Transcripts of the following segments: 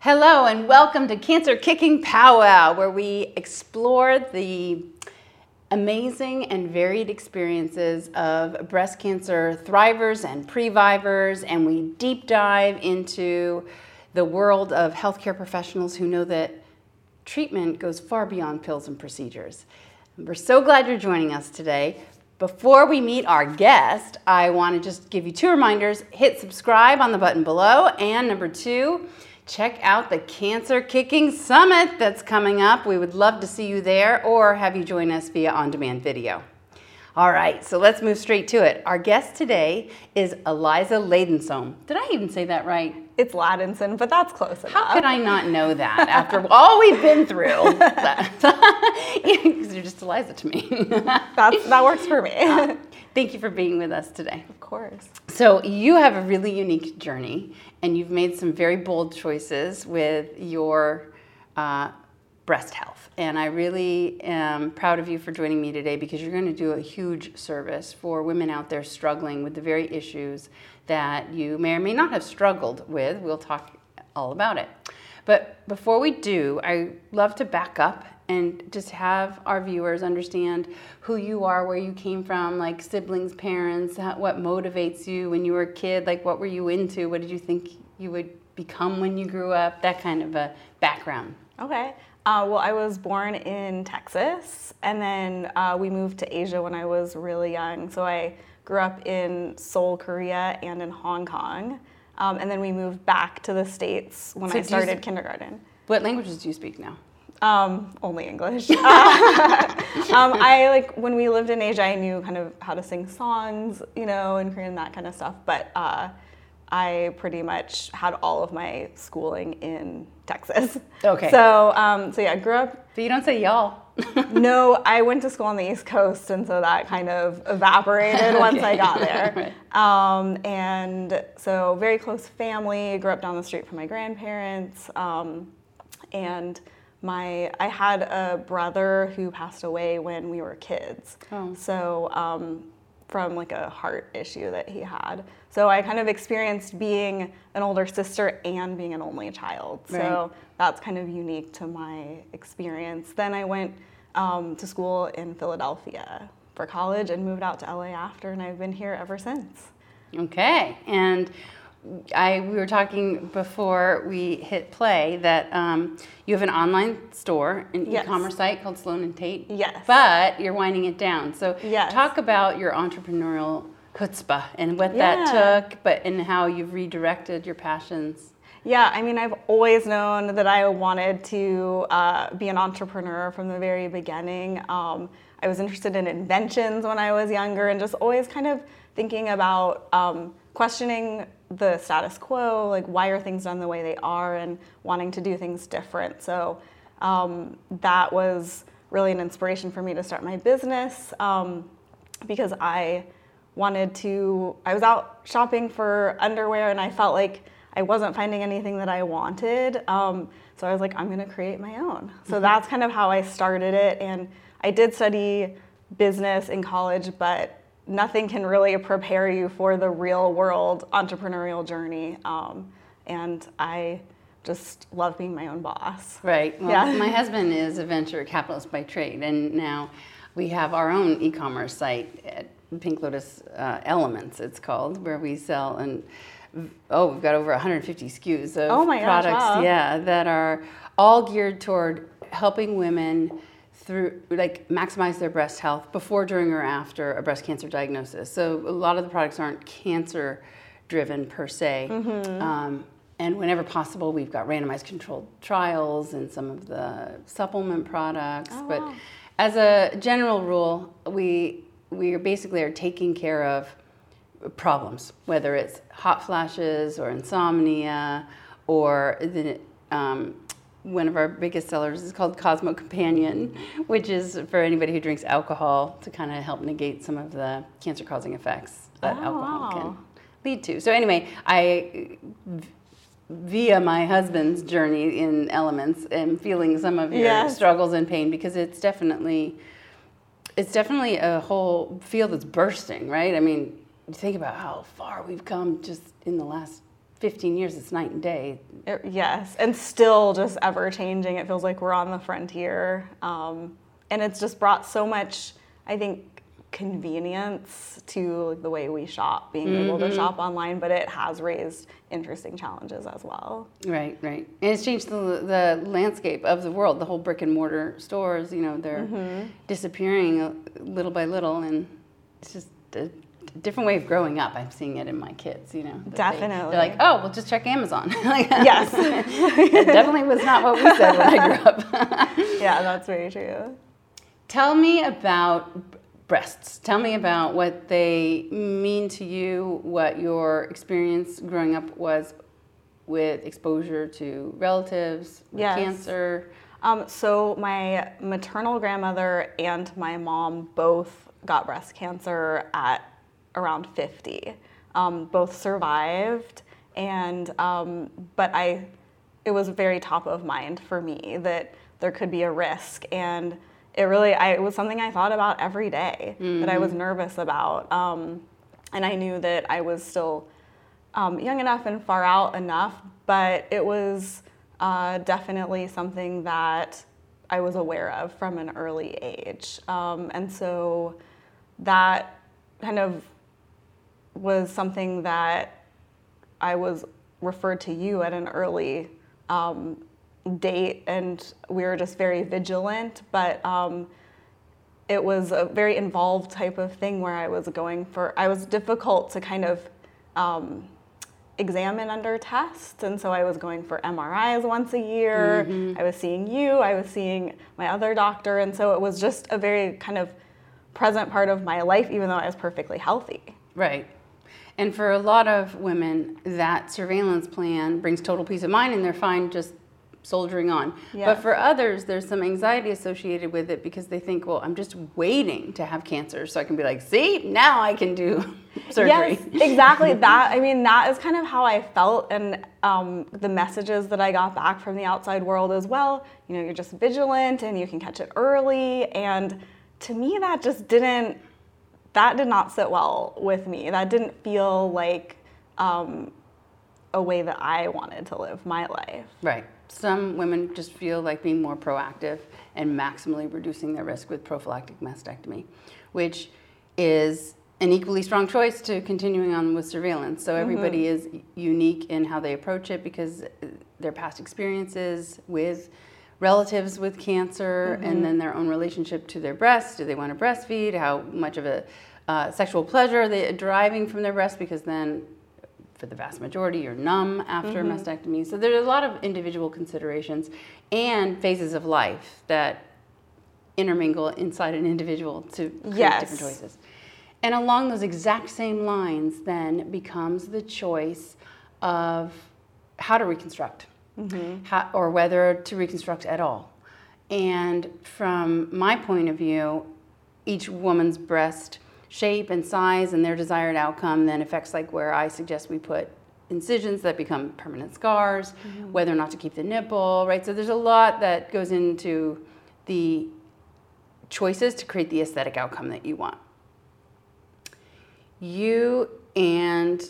Hello, and welcome to Cancer Kicking Powwow, where we explore the amazing and varied experiences of breast cancer thrivers and previvors, and we deep dive into the world of healthcare professionals who know that treatment goes far beyond pills and procedures. We're so glad you're joining us today. Before we meet our guest, I want to just give you two reminders. Hit subscribe on the button below, and number two, check out the Cancer Kicking Summit that's coming up. We would love to see you there or have you join us via on demand video. All right, so let's move straight to it. Our guest today is Eliza Ladensome. Did I even say that right? It's Ladinson, but that's close enough. How could I not know that after all we've been through? Because you're just Eliza to me. That's, that works for me. Uh, thank you for being with us today. of course. So, you have a really unique journey, and you've made some very bold choices with your uh, breast health. And I really am proud of you for joining me today because you're going to do a huge service for women out there struggling with the very issues that you may or may not have struggled with. We'll talk all about it. But before we do, I love to back up and just have our viewers understand who you are, where you came from, like siblings, parents, what motivates you when you were a kid, like what were you into, what did you think you would become when you grew up, that kind of a background. Okay. Uh, well, I was born in Texas, and then uh, we moved to Asia when I was really young. So I grew up in Seoul, Korea, and in Hong Kong. Um, and then we moved back to the States when So I do you started kindergarten. What languages do you speak now? Um, only English. um, I like when we lived in Asia, I knew kind of how to sing songs, you know, in Korean and that kind of stuff. But uh, I pretty much had all of my schooling in Texas. Okay. So, um, so yeah, I grew up. But you don't say y'all. No, I went to school on the East Coast, and so that kind of evaporated once I got there. Um, and so, very close family. Grew up down the street from my grandparents. Um, and my I had a brother who passed away when we were kids. Oh. So um, from like a heart issue that he had. So I kind of experienced being an older sister and being an only child. So Right. that's kind of unique to my experience. Then I went um, to school in Philadelphia for college and moved out to LA after, and I've been here ever since. Okay, and I we were talking before we hit play that um, you have an online store, an Yes. e-commerce site called Sloan and Tate. Yes. But you're winding it down. So Yes. talk about your entrepreneurial chutzpah and what Yeah. that took, but and how you've redirected your passions. Yeah, I mean, I've always known that I wanted to uh, be an entrepreneur from the very beginning. Um, I was interested in inventions when I was younger and just always kind of thinking about um, questioning the status quo, like why are things done the way they are, and wanting to do things different. So um, that was really an inspiration for me to start my business um, because I wanted to i was out shopping for underwear and i felt like i wasn't finding anything that i wanted um, so i was like i'm going to create my own so that's kind of how i started it and i did study business in college but nothing can really prepare you for the real world entrepreneurial journey um, and i just love being my own boss Right. Well, Yeah. my husband is a venture capitalist by trade, and now we have our own e-commerce site at Pink Lotus uh, Elements. It's called where we sell and oh, we've got over 150 SKUs of Oh my gosh, products. wow. Yeah, that are all geared toward helping women through like maximize their breast health before, during, or after a breast cancer diagnosis. So a lot of the products aren't cancer driven per se. Mm-hmm. Um, and whenever possible, we've got randomized controlled trials and some of the supplement products. Oh, but wow. as a general rule, we we are basically are taking care of problems, whether it's hot flashes or insomnia, or the um, one of our biggest sellers is called Cosmo Companion, which is for anybody who drinks alcohol to kind of help negate some of the cancer-causing effects that Oh, alcohol wow. can lead to. So anyway, I via my husband's journey in elements am feeling some of your Yes. struggles and pain because it's definitely it's definitely a whole field that's bursting, right? I mean, you think about how far we've come just in the last 15 years, it's night and day. It- yes, and still just ever changing. It feels like we're on the frontier. Um, and it's just brought so much, I think, convenience to the way we shop, being able to shop online, but it has raised interesting challenges as well. Right, right. And it's changed the, the landscape of the world. The whole brick and mortar stores, you know, they're disappearing uh, little by little. And it's just a different way of growing up. I'm seeing it in my kids, you know. that they- Definitely. They're like, oh, well, just check Amazon. Like, Yes. it definitely was not what we said when I grew up. yeah, that's very true. Tell me about breasts. Tell me about what they mean to you, what your experience growing up was with exposure to relatives, with Yes. cancer. Um, so my maternal grandmother and my mom both got breast cancer at around 50. Um, both survived, and um, but I, it was very top of mind for me that there could be a risk, and it really, I, it was something I thought about every day that I was nervous about, um, and I knew that I was still um, young enough and far out enough, but it was uh, definitely something that I was aware of from an early age. Um, and so that kind of was something that I was referred to you at an early um, date, and we were just very vigilant. But um, it was a very involved type of thing where I was going for, I was difficult to kind of um, examine under tests. And so I was going for MRIs once a year. I was seeing you, I was seeing my other doctor. And so it was just a very kind of present part of my life, even though I was perfectly healthy. Right. And for a lot of women, that surveillance plan brings total peace of mind and they're fine just soldiering on. Yeah. But for others, there's some anxiety associated with it because they think, well, I'm just waiting to have cancer so I can be like, see, now I can do surgery. Yes, exactly. that I mean, that is kind of how I felt, and um, the messages that I got back from the outside world as well. You know, you're just vigilant and you can catch it early, and to me, that just didn't. That did not sit well with me. That didn't feel like um, a way that I wanted to live my life. Right. Some women just feel like being more proactive and maximally reducing their risk with prophylactic mastectomy, which is an equally strong choice to continuing on with surveillance. So everybody is unique in how they approach it because their past experiences with relatives with cancer and then their own relationship to their breast. Do they want to breastfeed? How much of a uh, sexual pleasure are they deriving from their breast? Because then for the vast majority, you're numb after mastectomy. So there's a lot of individual considerations and phases of life that intermingle inside an individual to create Yes. different choices. And along those exact same lines, then becomes the choice of how to reconstruct, Mm-hmm. how, or whether to reconstruct at all. And from my point of view, each woman's breast shape and size and their desired outcome then affects like where I suggest we put incisions that become permanent scars, mm-hmm. whether or not to keep the nipple, right? So there's a lot that goes into the choices to create the aesthetic outcome that you want. You and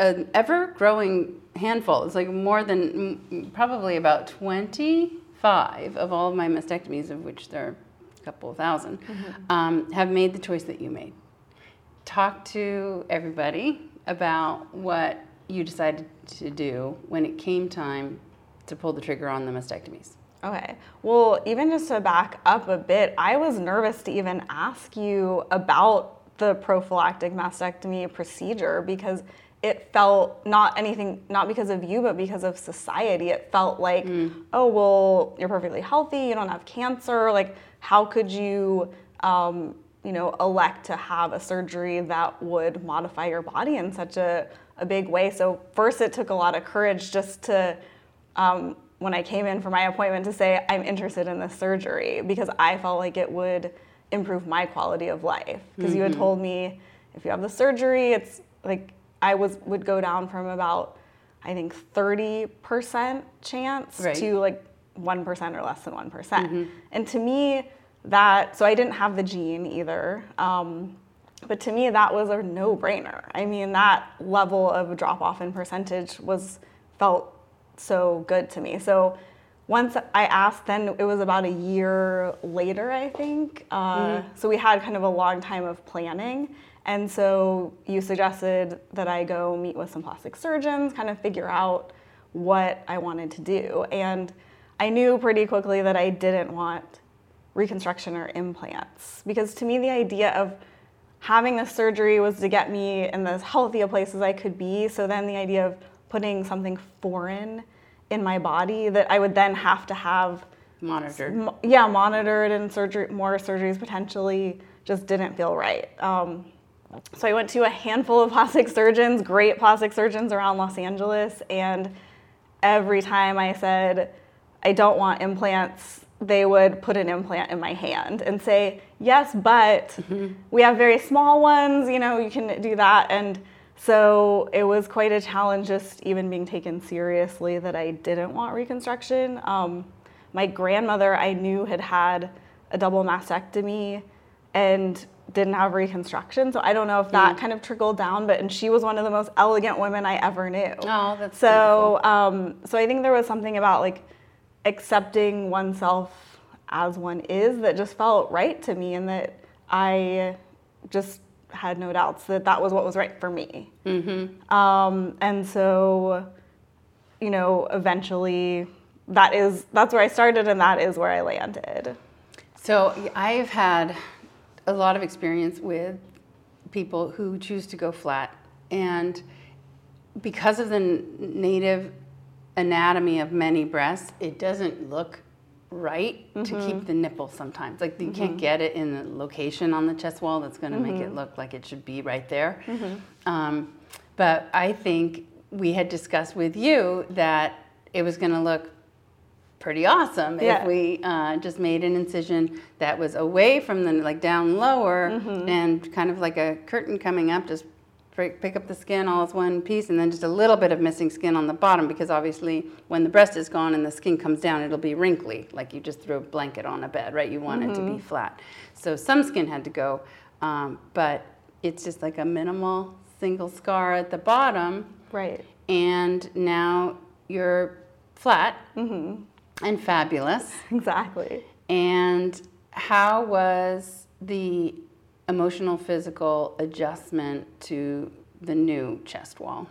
an ever growing handful, it's like more than probably about 25 of all of my mastectomies, of which there are a couple of 1000 um, have made the choice that you made. Talk to everybody about what you decided to do when it came time to pull the trigger on the mastectomies. Okay. Well, even just to back up a bit, I was nervous to even ask you about the prophylactic mastectomy procedure because it felt not anything, not because of you, but because of society. It felt like, oh, well, you're perfectly healthy, you don't have cancer. Like, how could you, um, you know, elect to have a surgery that would modify your body in such a, a big way? So, first, it took a lot of courage just to um, when I came in for my appointment to say I'm interested in this surgery because I felt like it would improve my quality of life. Because you had told me if you have the surgery, it's like I was would go down from about I think 30% chance Right. to like 1% or less than one And to me, that so I didn't have the gene either. Um, but to me, that was a no brainer. I mean, that level of drop off in percentage was felt so good to me. So once I asked, then it was about a year later, I think. Uh, mm-hmm. So we had kind of a long time of planning. And so you suggested that I go meet with some plastic surgeons, kind of figure out what I wanted to do. And I knew pretty quickly that I didn't want reconstruction or implants because to me, the idea of having this surgery was to get me in as healthy a place as I could be. So then the idea of putting something foreign in my body that I would then have to have monitored. Yeah, monitored and surgery, more surgeries potentially just didn't feel right. Um, so I went to a handful of plastic surgeons, great plastic surgeons around Los Angeles, and every time I said, I don't want implants, they would put an implant in my hand and say, Yes, but mm-hmm. we have very small ones, you know, you can do that. And so it was quite a challenge just even being taken seriously that I didn't want reconstruction. Um, my grandmother, I knew, had had a double mastectomy and didn't have reconstruction. So I don't know if that mm. kind of trickled down, but and she was one of the most elegant women I ever knew. Oh, that's so. Um, so I think there was something about like accepting oneself as one is that just felt right to me, and that I just had no doubts that that was what was right for me. Mm-hmm. Um, and so, you know, eventually, that is that's where I started, and that is where I landed. So I've had a lot of experience with people who choose to go flat, and because of the native anatomy of many breasts, it doesn't look right mm-hmm. to keep mm-hmm. the nipple sometimes. Like you mm-hmm. can't get it in the location on the chest wall that's going to mm-hmm. make it mm-hmm. look like it should be right there. Mm-hmm. Um, but I think we had discussed with you that it was going to look pretty awesome yeah. if we uh, just made an incision that was away from the like down lower and kind of like a curtain coming up just pick up the skin all as one piece and then just a little bit of missing skin on the bottom because obviously when the breast is gone and the skin comes down it'll be wrinkly like you just threw a blanket on a bed right you want mm-hmm. it to be mm-hmm. flat so some skin had to go um, but it's just like a minimal single scar at the bottom right and now you're flat mm-hmm. And fabulous exactly and how was the emotional physical adjustment to the new chest wall?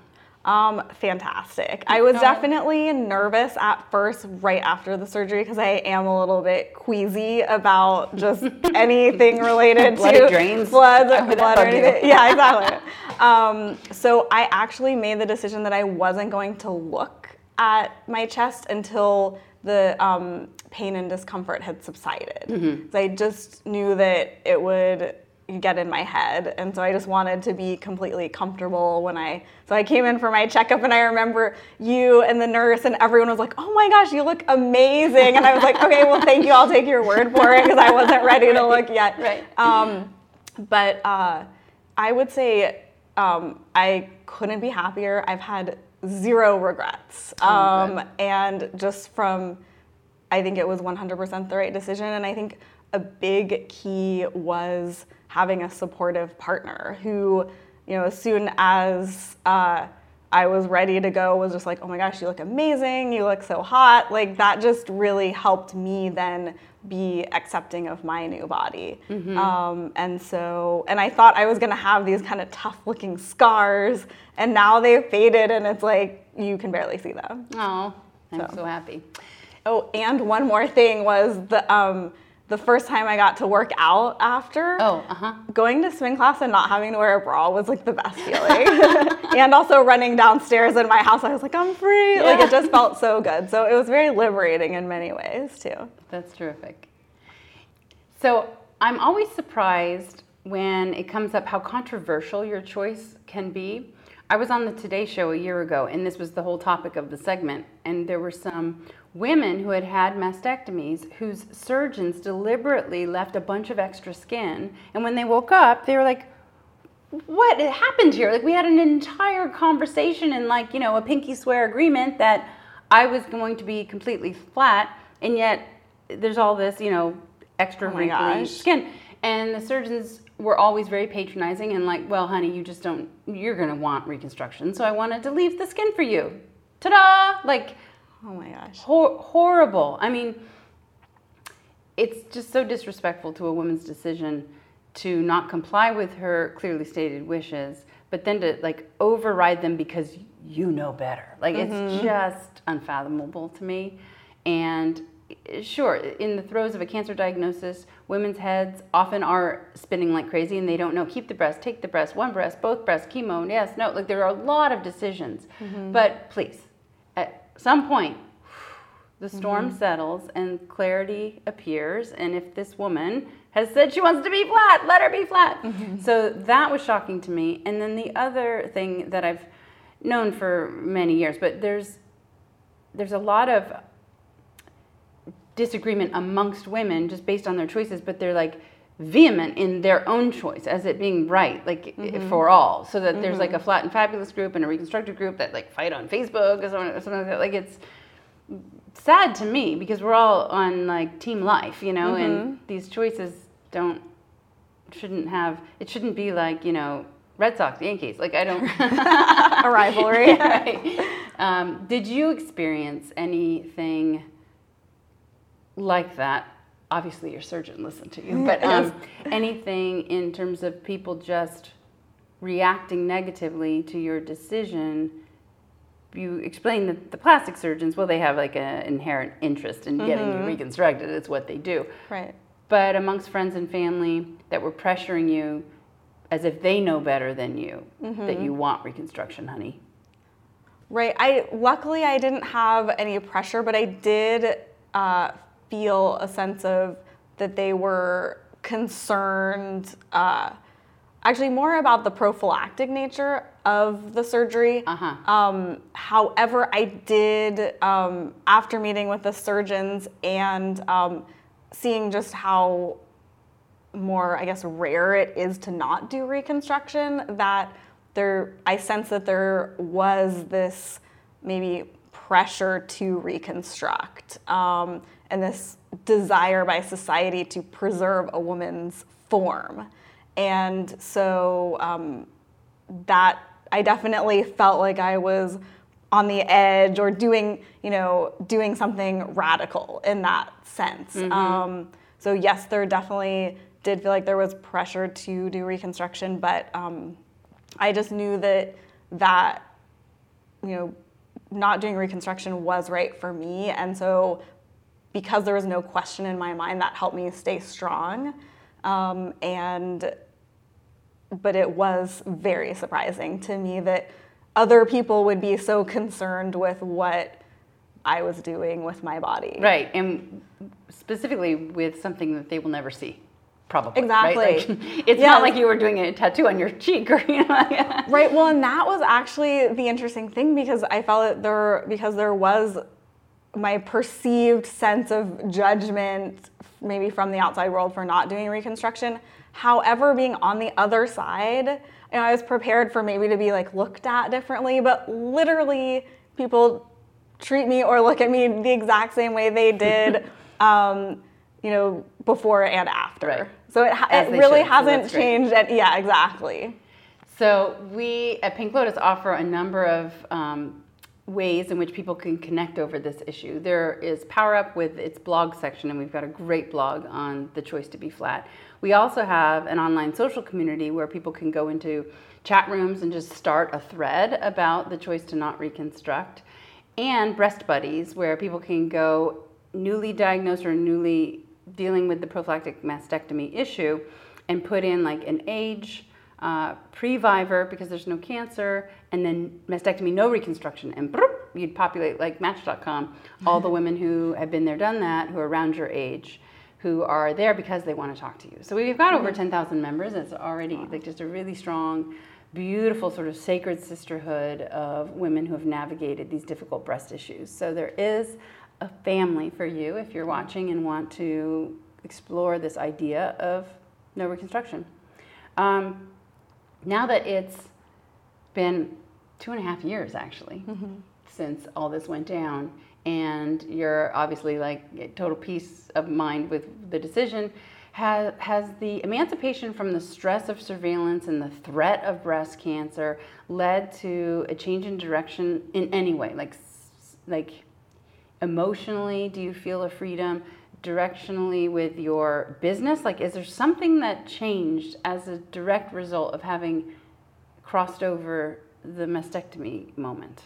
Um, fantastic. I was definitely nervous at first, right after the surgery, because I am a little bit queasy about just anything related blood to drains. blood, blood or anything. Yeah, exactly. um, so I actually made the decision that I wasn't going to look at my chest until the um, pain and discomfort had subsided. Mm-hmm. So I just knew that it would get in my head. And so i just wanted to be completely comfortable when i so i came in for my checkup and i remember you and the nurse and everyone was like oh my gosh you look amazing. And i was like okay well thank you. I'll take your word for it because i wasn't ready to look yet. Right. Um, but uh, i would say um, i couldn't be happier. I've had zero regrets oh, um, and just from i think it was 100% the right decision and i think a big key was having a supportive partner who, you know, as soon as uh, I was ready to go, was just like, oh my gosh, you look amazing, you look so hot. Like that just really helped me then be accepting of my new body. Mm-hmm. Um, and so, and I thought I was gonna have these kind of tough looking scars, and now they've faded, and it's like you can barely see them. Oh, I'm so, so happy. Oh, and one more thing was the um, the first time I got to work out after. Oh, uh-huh. Going to swim class and not having to wear a bra was like the best feeling. and also running downstairs in my house, I was like, I'm free. Yeah. Like it just felt so good. So it was very liberating in many ways too. That's terrific. So I'm always surprised when it comes up how controversial your choice can be. I was on the Today Show a year ago, and this was the whole topic of the segment, and there were some women who had had mastectomies whose surgeons deliberately left a bunch of extra skin. And when they woke up, they were like, what happened here? Like, we had an entire conversation and, like, you know, a pinky swear agreement that I was going to be completely flat, and yet there's all this, you know, extra oh wrinkly skin. And the surgeons were always very patronizing and like, well, honey, you just don't, you're going to want reconstruction. So I wanted to leave the skin for you. Ta da! Like, Oh my gosh. hor- horrible. I mean, it's just so disrespectful to a woman's decision to not comply with her clearly stated wishes, but then to like override them because you know better. Like it's just unfathomable to me. And eh, sure, in the throes of a cancer diagnosis, women's heads often are spinning like crazy and they don't know keep the breast, take the breast, one breast, both breasts, chemo, yes, no. Like there are a lot of decisions. But please, at some point, the storm mm-hmm. settles and clarity appears. And if this woman has said she wants to be flat, let her be flat. Mm-hmm. So that was shocking to me. And then the other thing that I've known for many years, but there's there's a lot of disagreement amongst women just based on their choices, but they're like vehement in their own choice as it being right, like mm-hmm. for all. So that there's like a mm-hmm. flat and fabulous group and a reconstructive group that like fight on Facebook or something, like that. Like it's sad to me because we're all on like team life, you know, and mm-hmm. these choices don't shouldn't have it shouldn't be like, you know, Red Sox, Yankees. Like I don't A rivalry. right. Um, did you experience anything like that? Obviously, your surgeon listened to you, but um, anything in terms of people just reacting negatively to your decision? You explained that the plastic surgeons, well, they have like an inherent interest in getting you reconstructed. It's what they do. Right. But amongst friends and family that were pressuring you as if they know better than you that you want reconstruction, honey. Right. I luckily I didn't have any pressure, but I did uh, feel a sense of that they were concerned. Uh, actually, more about the prophylactic nature of the surgery. Uh-huh. Um, however, I did um, after meeting with the surgeons and um, seeing just how more, I guess, rare it is to not do reconstruction, that there, I sense that there was this maybe pressure to reconstruct um, and this desire by society to preserve a woman's form. And so um, that I definitely felt like I was on the edge or doing, you know, doing something radical in that sense. Um, so yes, there definitely did feel like there was pressure to do reconstruction, but um, I just knew that that, you know, not doing reconstruction was right for me, and so because there was no question in my mind, that helped me stay strong. Um, and but it was very surprising to me that other people would be so concerned with what I was doing with my body. Right, and specifically with something that they will never see, probably. right? Exactly. Like, it's Yeah. not like you were doing a tattoo on your cheek or you know. Right. Well, and that was actually the interesting thing because I felt that there because there was my perceived sense of judgment maybe from the outside world for not doing reconstruction. However, being on the other side, you know, I was prepared for maybe to be like looked at differently, but literally people treat me or look at me the exact same way they did um, you know, before and after. Right. So it, ha- it really should, hasn't great. changed. And, yeah, exactly. So we at Pink Lotus offer a number of um, ways in which people can connect over this issue. There is Power Up with its blog section, and we've got a great blog on the choice to be flat. We also have an online social community where people can go into chat rooms and just start a thread about the choice to not reconstruct, and Breast Buddies, where people can go newly diagnosed or newly dealing with the prophylactic mastectomy issue and put in like an age, uh, previvor because there's no cancer, and then mastectomy, no reconstruction, and broop, you'd populate like Match.com all the women who have been there, done that, who are around your age, who are there because they want to talk to you. So we've got over 10,000 members. It's already like just a really strong, beautiful sort of sacred sisterhood of women who have navigated these difficult breast issues. So there is a family for you if you're watching and want to explore this idea of no reconstruction. Um, now that it's been two and a half years actually since all this went down, and you're obviously like total peace of mind with the decision. has, has the emancipation from the stress of surveillance and the threat of breast cancer led to a change in direction in any way? Like, like emotionally, do you feel a freedom? Directionally with your business? Like, is there something that changed as a direct result of having crossed over the mastectomy moment?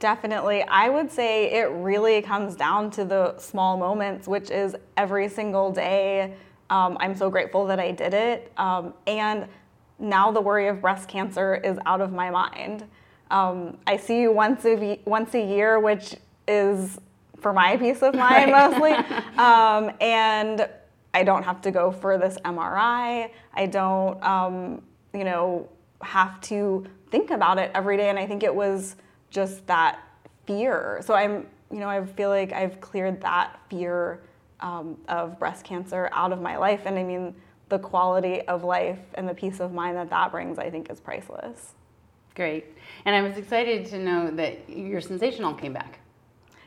Definitely. I would say it really comes down to the small moments, which is every single day um, I'm so grateful that I did it. Um, and now the worry of breast cancer is out of my mind. Um, I see you once a, once a year, which is for my peace of mind right. mostly. Um, and I don't have to go for this MRI. I don't, um, you know, have to think about it every day. And I think it was just that fear. So I'm, you know, I feel like I've cleared that fear um, of breast cancer out of my life. And I mean, the quality of life and the peace of mind that that brings, I think, is priceless. Great. And I was excited to know that your sensational came back.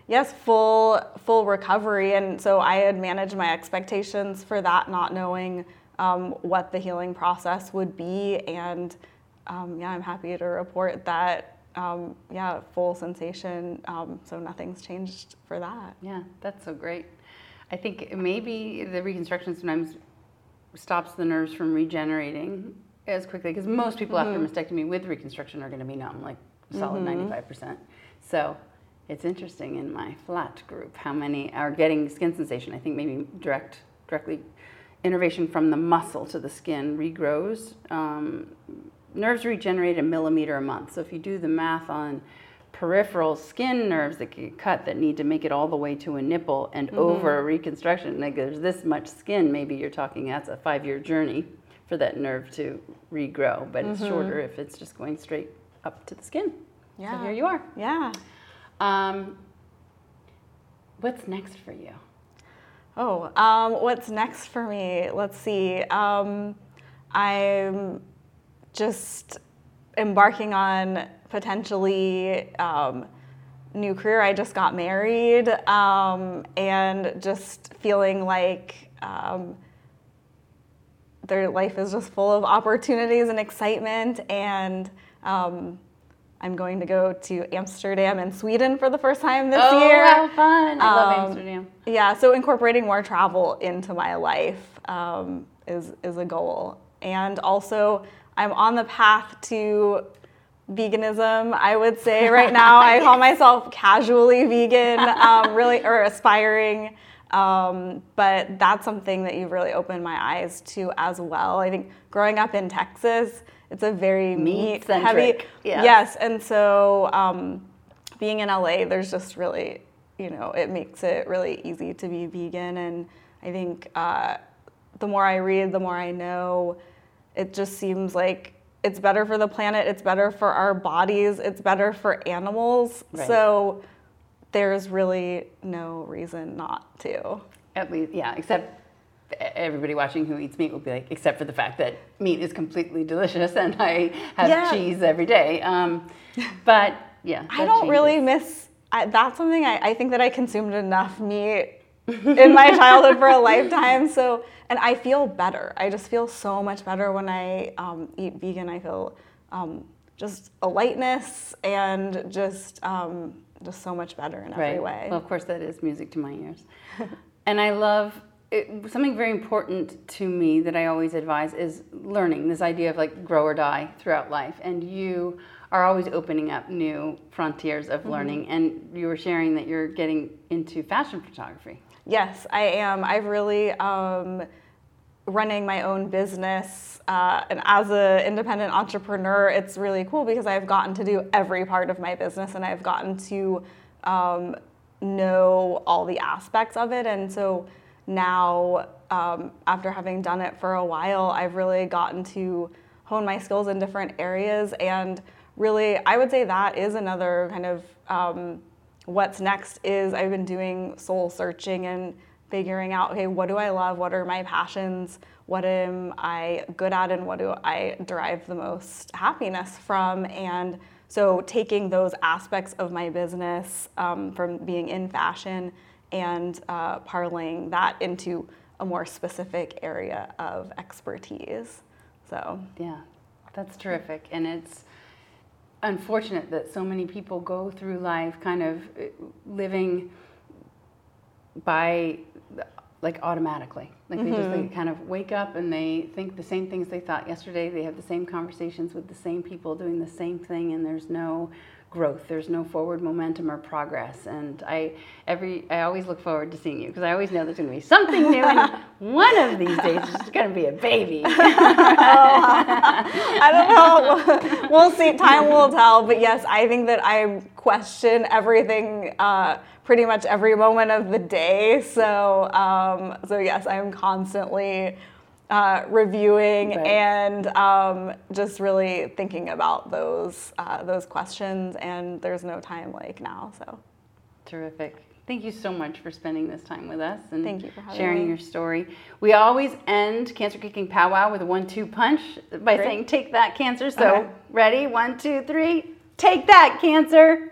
Yes, full full recovery, and so I had managed my expectations for that, not knowing um, what the healing process would be, and um, yeah, I'm happy to report that um, yeah, full sensation. Um, so nothing's changed for that. Yeah, that's so great. I think maybe the reconstruction sometimes stops the nerves from regenerating as quickly because most people mm-hmm. after mastectomy with reconstruction are going to be numb, like solid mm-hmm. 95%. So it's interesting in my flat group how many are getting skin sensation. I think maybe direct, directly innervation from the muscle to the skin regrows. Um, nerves regenerate a millimeter a month. So if you do the math on peripheral skin nerves that get cut that need to make it all the way to a nipple and mm-hmm. over a reconstruction. Like there's this much skin, maybe you're talking that's a five year journey for that nerve to regrow, but mm-hmm. it's shorter if it's just going straight up to the skin. Yeah. So here you are. Yeah. Um, what's next for you? Oh, um, what's next for me? Let's see. Um, I'm just embarking on potentially um, new career. I just got married um, and just feeling like um, their life is just full of opportunities and excitement. And um, I'm going to go to Amsterdam and Sweden for the first time this oh, year. Oh, how fun! I love um, Amsterdam. Yeah, so incorporating more travel into my life um, is is a goal, and also I'm on the path to veganism. I would say right now I call myself casually vegan, um, really or aspiring. Um, but that's something that you've really opened my eyes to as well. I think growing up in Texas, it's a very meat heavy. Yeah. Yes, and so um, being in LA, there's just really, you know, it makes it really easy to be vegan. And I think uh, the more I read, the more I know. It just seems like it's better for the planet, it's better for our bodies, it's better for animals. Right. So there's really no reason not to. At least, yeah, except everybody watching who eats meat will be like, except for the fact that meat is completely delicious and I have yeah. cheese every day. Um, but yeah, I don't changes. really miss. I, that's something I, I think that I consumed enough meat in my childhood for a lifetime. So, and I feel better. I just feel so much better when I um, eat vegan. I feel um, just a lightness and just um, just so much better in every right. way. Well, of course, that is music to my ears. and I love it, something very important to me that I always advise is learning. This idea of like grow or die throughout life, and you are always opening up new frontiers of mm-hmm. learning. And you were sharing that you're getting into fashion photography. Yes, I am. I've really um, running my own business, uh, and as an independent entrepreneur, it's really cool because I've gotten to do every part of my business, and I've gotten to um, know all the aspects of it, and so now um, after having done it for a while, I've really gotten to hone my skills in different areas, and really, I would say that is another kind of um, what's next is I've been doing soul searching and figuring out, okay, what do I love? What are my passions? What am I good at? And what do I derive the most happiness from? And so taking those aspects of my business um, from being in fashion and uh, parlaying that into a more specific area of expertise. So yeah, that's terrific, and it's unfortunate that so many people go through life kind of uh, living by like automatically. Like mm-hmm. they just they mm-hmm. kind of wake up and they think the same things they thought yesterday. They have the same conversations with the same people doing the same thing, and there's no growth. There's no forward momentum or progress. And I every I always look forward to seeing you because I always know there's going to be something new. And one of these days, it's going to be a baby. oh, I don't know. We'll see. Time will tell. But yes, I think that I question everything. Uh, pretty much every moment of the day. So, um, so yes, I'm constantly uh, reviewing right. and um, just really thinking about those uh, those questions. And there's no time like now. So terrific. Thank you so much for spending this time with us and Thank you sharing me. your story. We always end Cancer Kicking Powwow with a one-two punch by Great. saying "Take that, Cancer." So, okay. ready? One, two, three. Take that, Cancer.